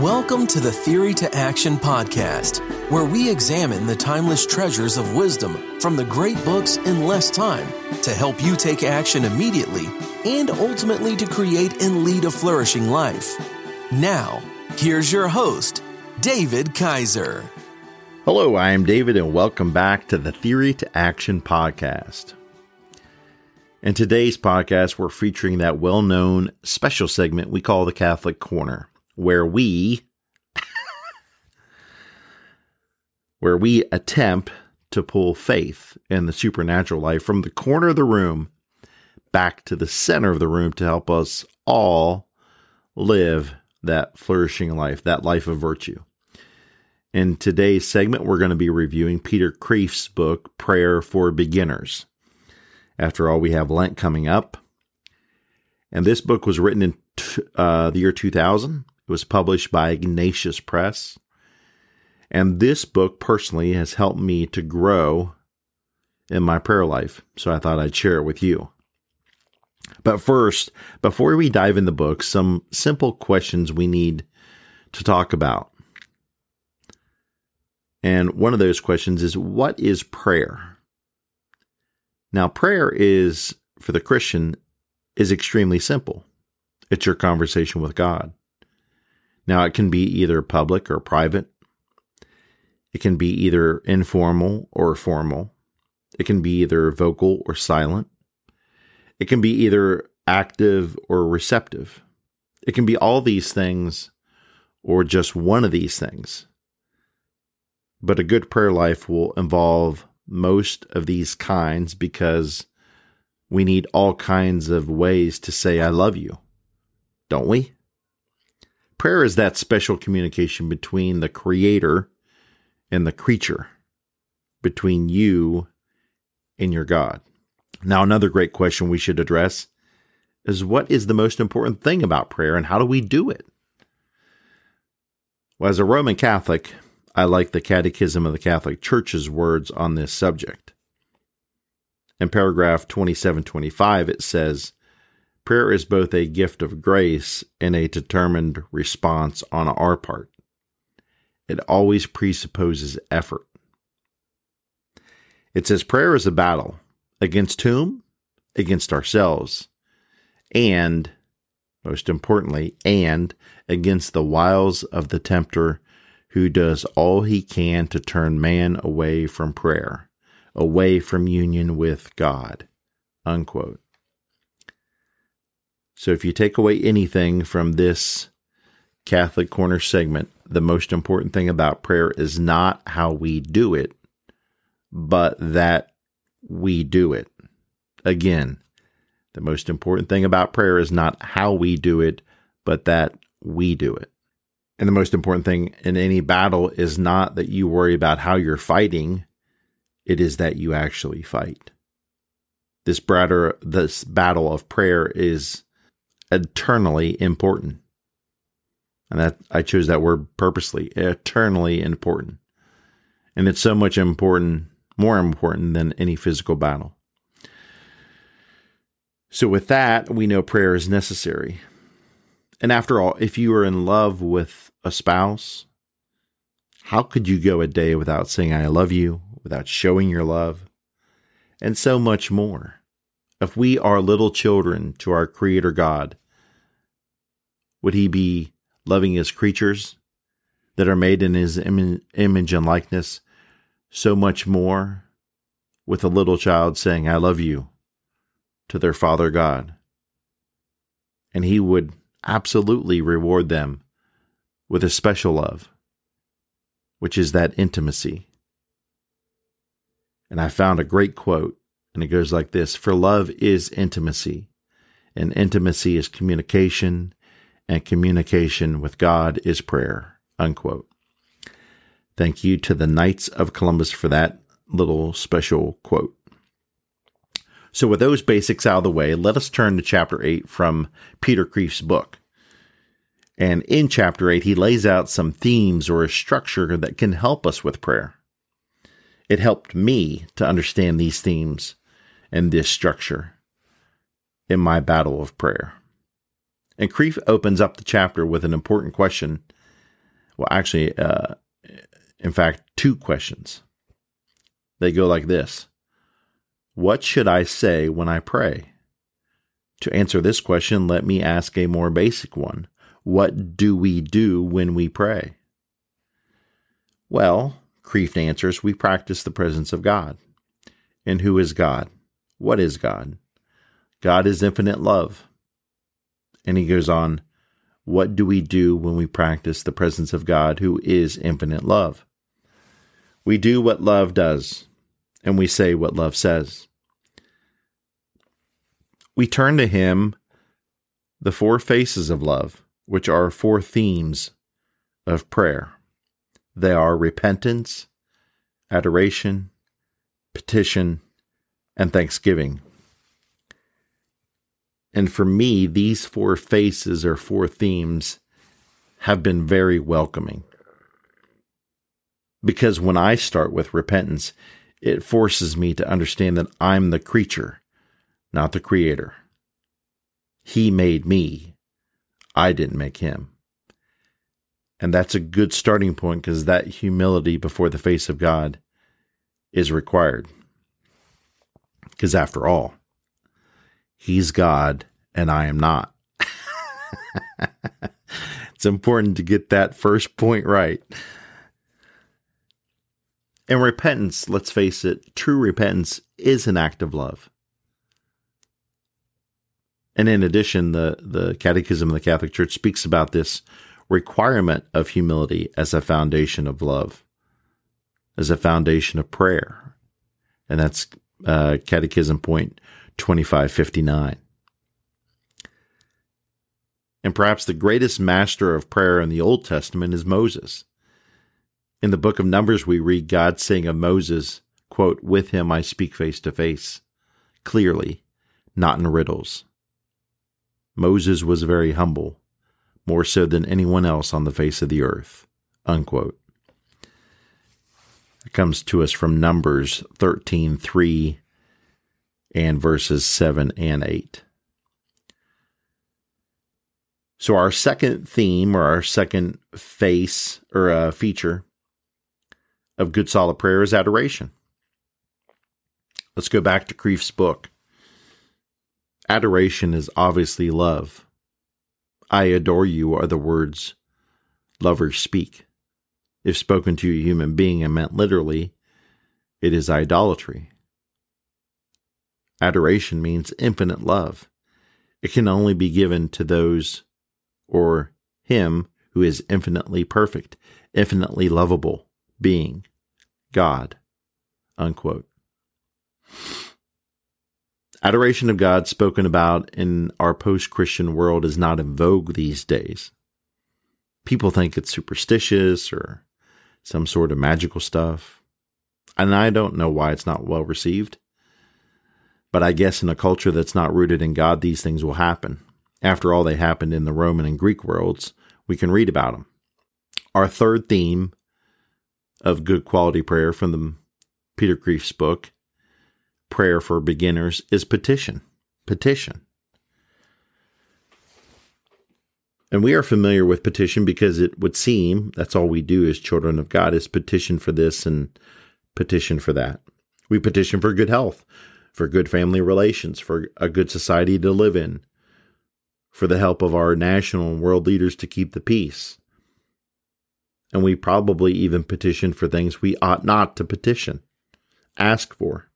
Welcome to the Theory to Action podcast, where we examine the timeless treasures of wisdom from the great books in less time to help you take action immediately and ultimately to create and lead a flourishing life. Now, here's your host, David Kaiser. Hello, I am David, and welcome back to the Theory to Action podcast. In today's podcast, we're featuring that well known special segment we call the Catholic Corner where we where we attempt to pull faith in the supernatural life from the corner of the room back to the center of the room to help us all live that flourishing life, that life of virtue. In today's segment, we're going to be reviewing Peter Kreeft's book, Prayer for Beginners. After all, we have Lent coming up. And this book was written in uh, the year 2000 it was published by Ignatius Press. And this book personally has helped me to grow in my prayer life. So I thought I'd share it with you. But first, before we dive in the book, some simple questions we need to talk about. And one of those questions is what is prayer? Now, prayer is, for the Christian, is extremely simple. It's your conversation with God. Now, it can be either public or private. It can be either informal or formal. It can be either vocal or silent. It can be either active or receptive. It can be all these things or just one of these things. But a good prayer life will involve most of these kinds because we need all kinds of ways to say, I love you, don't we? Prayer is that special communication between the creator and the creature, between you and your God. Now, another great question we should address is what is the most important thing about prayer and how do we do it? Well, as a Roman Catholic, I like the Catechism of the Catholic Church's words on this subject. In paragraph 2725, it says, Prayer is both a gift of grace and a determined response on our part. It always presupposes effort. It says prayer is a battle. Against whom? Against ourselves. And, most importantly, and against the wiles of the tempter who does all he can to turn man away from prayer, away from union with God. Unquote. So if you take away anything from this Catholic Corner segment, the most important thing about prayer is not how we do it, but that we do it. Again, the most important thing about prayer is not how we do it, but that we do it. And the most important thing in any battle is not that you worry about how you're fighting, it is that you actually fight. This, bratter, this battle of prayer is eternally important. And that I chose that word purposely, eternally important. And it's so much important, more important than any physical battle. So with that, we know prayer is necessary. And after all, if you are in love with a spouse, how could you go a day without saying I love you, without showing your love, and so much more? If we are little children to our Creator God, would he be loving his creatures that are made in his Im- image and likeness so much more with a little child saying, I love you to their Father God? And he would absolutely reward them with a special love, which is that intimacy. And I found a great quote, and it goes like this For love is intimacy, and intimacy is communication, and communication with God is prayer. Unquote. Thank you to the Knights of Columbus for that little special quote. So, with those basics out of the way, let us turn to chapter 8 from Peter Kreeft's book. And in chapter 8, he lays out some themes or a structure that can help us with prayer. It helped me to understand these themes and this structure in my battle of prayer. And Kreeft opens up the chapter with an important question Well, actually, uh, in fact, two questions. They go like this What should I say when I pray? To answer this question, let me ask a more basic one What do we do when we pray? Well, Kreeft answers, we practice the presence of God. And who is God? What is God? God is infinite love. And he goes on, what do we do when we practice the presence of God who is infinite love? We do what love does, and we say what love says. We turn to him the four faces of love, which are four themes of prayer. They are repentance, adoration, petition, and thanksgiving. And for me, these four faces or four themes have been very welcoming. Because when I start with repentance, it forces me to understand that I'm the creature, not the creator. He made me. I didn't make him. And that's a good starting point because that humility before the face of God is required. Because after all, He's God and I am not. it's important to get that first point right. And repentance, let's face it, true repentance is an act of love. And in addition, the, the Catechism of the Catholic Church speaks about this requirement of humility as a foundation of love, as a foundation of prayer. And that's uh, Catechism point 2559. And perhaps the greatest master of prayer in the Old Testament is Moses. In the book of Numbers, we read God saying of Moses, quote, With him I speak face to face, clearly, not in riddles. Moses was very humble, more so than anyone else on the face of the earth. Unquote. Comes to us from Numbers 13 3 and verses 7 and 8. So, our second theme or our second face or uh, feature of good solid prayer is adoration. Let's go back to Kreeft's book. Adoration is obviously love. I adore you are the words lovers speak. If spoken to a human being and meant literally, it is idolatry. Adoration means infinite love. It can only be given to those or him who is infinitely perfect, infinitely lovable being, God. Unquote. Adoration of God spoken about in our post Christian world is not in vogue these days. People think it's superstitious or some sort of magical stuff. And I don't know why it's not well received. But I guess in a culture that's not rooted in God, these things will happen. After all, they happened in the Roman and Greek worlds. We can read about them. Our third theme of good quality prayer from the Peter Kreeft's book prayer for beginners is petition. Petition. And we are familiar with petition because it would seem that's all we do as children of God is petition for this and petition for that. We petition for good health, for good family relations, for a good society to live in, for the help of our national and world leaders to keep the peace. And we probably even petition for things we ought not to petition, ask for.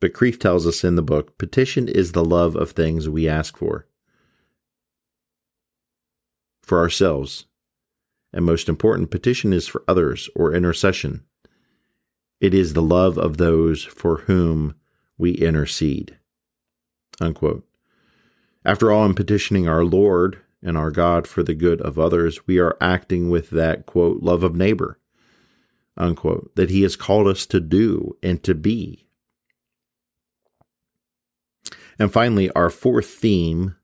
But Kreeft tells us in the book petition is the love of things we ask for. For ourselves. And most important, petition is for others or intercession. It is the love of those for whom we intercede. Unquote. After all, in petitioning our Lord and our God for the good of others, we are acting with that, quote, love of neighbor, unquote, that He has called us to do and to be. And finally, our fourth theme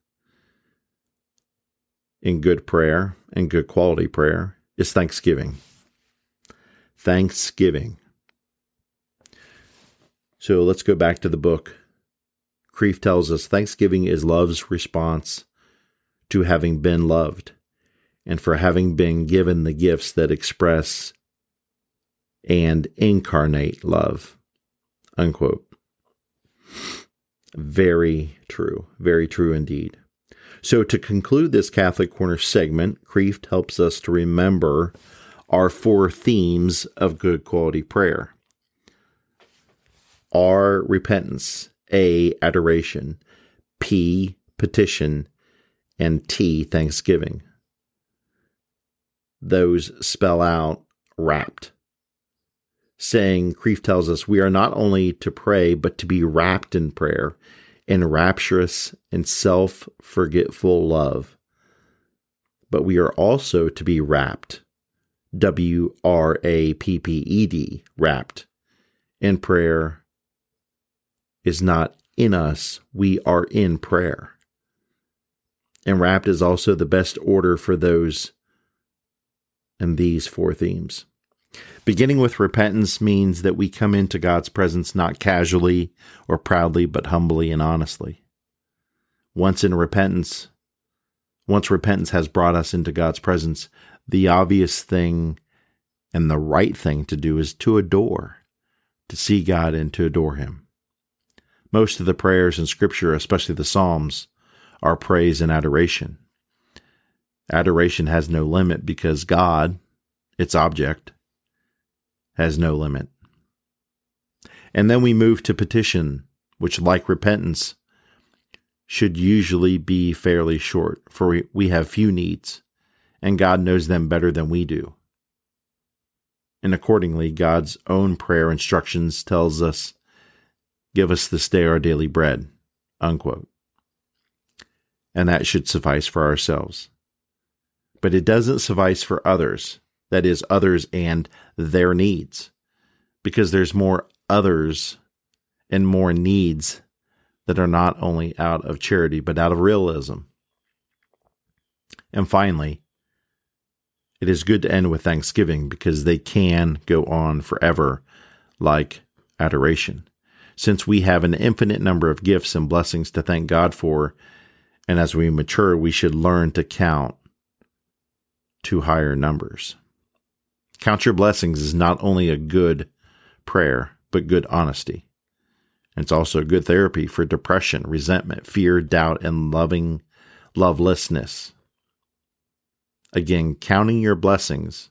in good prayer and good quality prayer is thanksgiving. Thanksgiving. So let's go back to the book. Kreeft tells us Thanksgiving is love's response to having been loved. and for having been given the gifts that express and incarnate love. Unquote. Very true. Very true indeed. So, to conclude this Catholic Corner segment, Kreeft helps us to remember our four themes of good quality prayer. R, repentance. A, adoration. P, petition. And T, thanksgiving. Those spell out rapt. Saying, Kreeft tells us, we are not only to pray, but to be rapt in prayer in rapturous and self forgetful love. But we are also to be wrapped, W R A P P E D, wrapped, in prayer is not in us, we are in prayer. And wrapped is also the best order for those and these four themes. Beginning with repentance means that we come into God's presence not casually or proudly, but humbly and honestly. Once in repentance, once repentance has brought us into God's presence, the obvious thing and the right thing to do is to adore, to see God and to adore Him. Most of the prayers in Scripture, especially the Psalms, are praise and adoration. Adoration has no limit because God, its object, has no limit. And then we move to petition, which, like repentance, should usually be fairly short, for we have few needs, and God knows them better than we do. And accordingly, God's own prayer instructions tells us, Give us this day our daily bread. Unquote. And that should suffice for ourselves. But it doesn't suffice for others that is, others and their needs, because there's more others and more needs that are not only out of charity, but out of realism. And finally, it is good to end with thanksgiving because they can go on forever, like adoration. Since we have an infinite number of gifts and blessings to thank God for, and as we mature, we should learn to count to higher numbers. Count your blessings is not only a good prayer, but good honesty. And it's also a good therapy for depression, resentment, fear, doubt, and loving lovelessness. Again, counting your blessings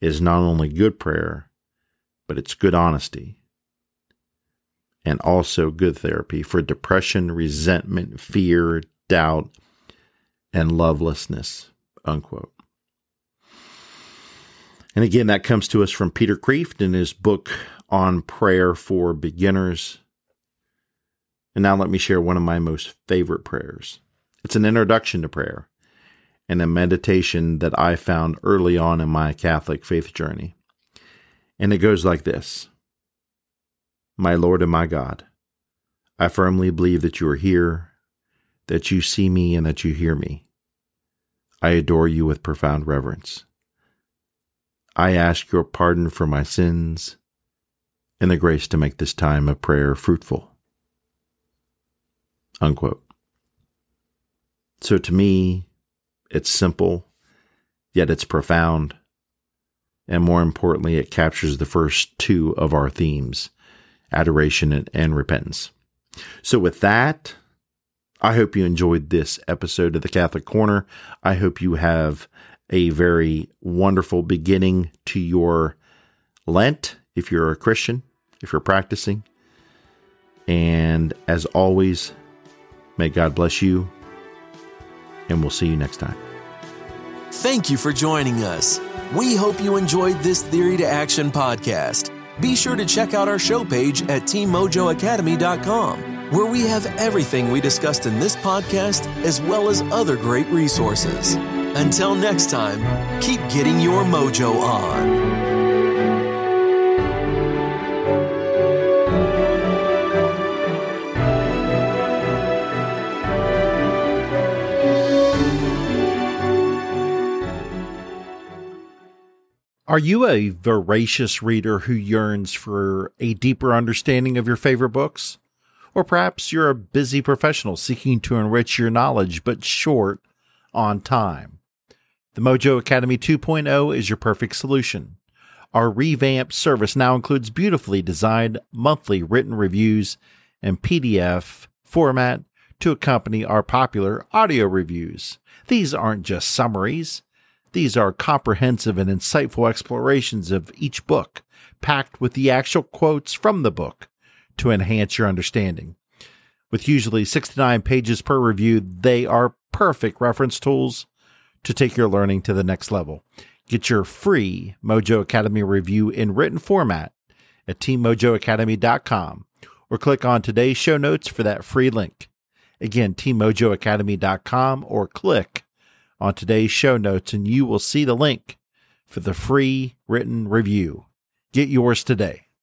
is not only good prayer, but it's good honesty. And also good therapy for depression, resentment, fear, doubt, and lovelessness. Unquote. And again, that comes to us from Peter Kreeft in his book on prayer for beginners. And now let me share one of my most favorite prayers. It's an introduction to prayer and a meditation that I found early on in my Catholic faith journey. And it goes like this My Lord and my God, I firmly believe that you are here, that you see me, and that you hear me. I adore you with profound reverence. I ask your pardon for my sins and the grace to make this time of prayer fruitful. Unquote. So to me, it's simple, yet it's profound. And more importantly, it captures the first two of our themes adoration and, and repentance. So, with that, I hope you enjoyed this episode of the Catholic Corner. I hope you have a very wonderful beginning to your Lent if you're a Christian, if you're practicing. And as always, may God bless you, and we'll see you next time. Thank you for joining us. We hope you enjoyed this Theory to Action podcast. Be sure to check out our show page at teammojoacademy.com, where we have everything we discussed in this podcast, as well as other great resources. Until next time, keep getting your mojo on. Are you a voracious reader who yearns for a deeper understanding of your favorite books? Or perhaps you're a busy professional seeking to enrich your knowledge but short on time. The Mojo Academy 2.0 is your perfect solution. Our revamped service now includes beautifully designed monthly written reviews and PDF format to accompany our popular audio reviews. These aren't just summaries. These are comprehensive and insightful explorations of each book, packed with the actual quotes from the book to enhance your understanding. With usually 69 pages per review, they are perfect reference tools to take your learning to the next level. Get your free Mojo Academy review in written format at teammojoacademy.com or click on today's show notes for that free link. Again, teammojoacademy.com or click on today's show notes and you will see the link for the free written review. Get yours today.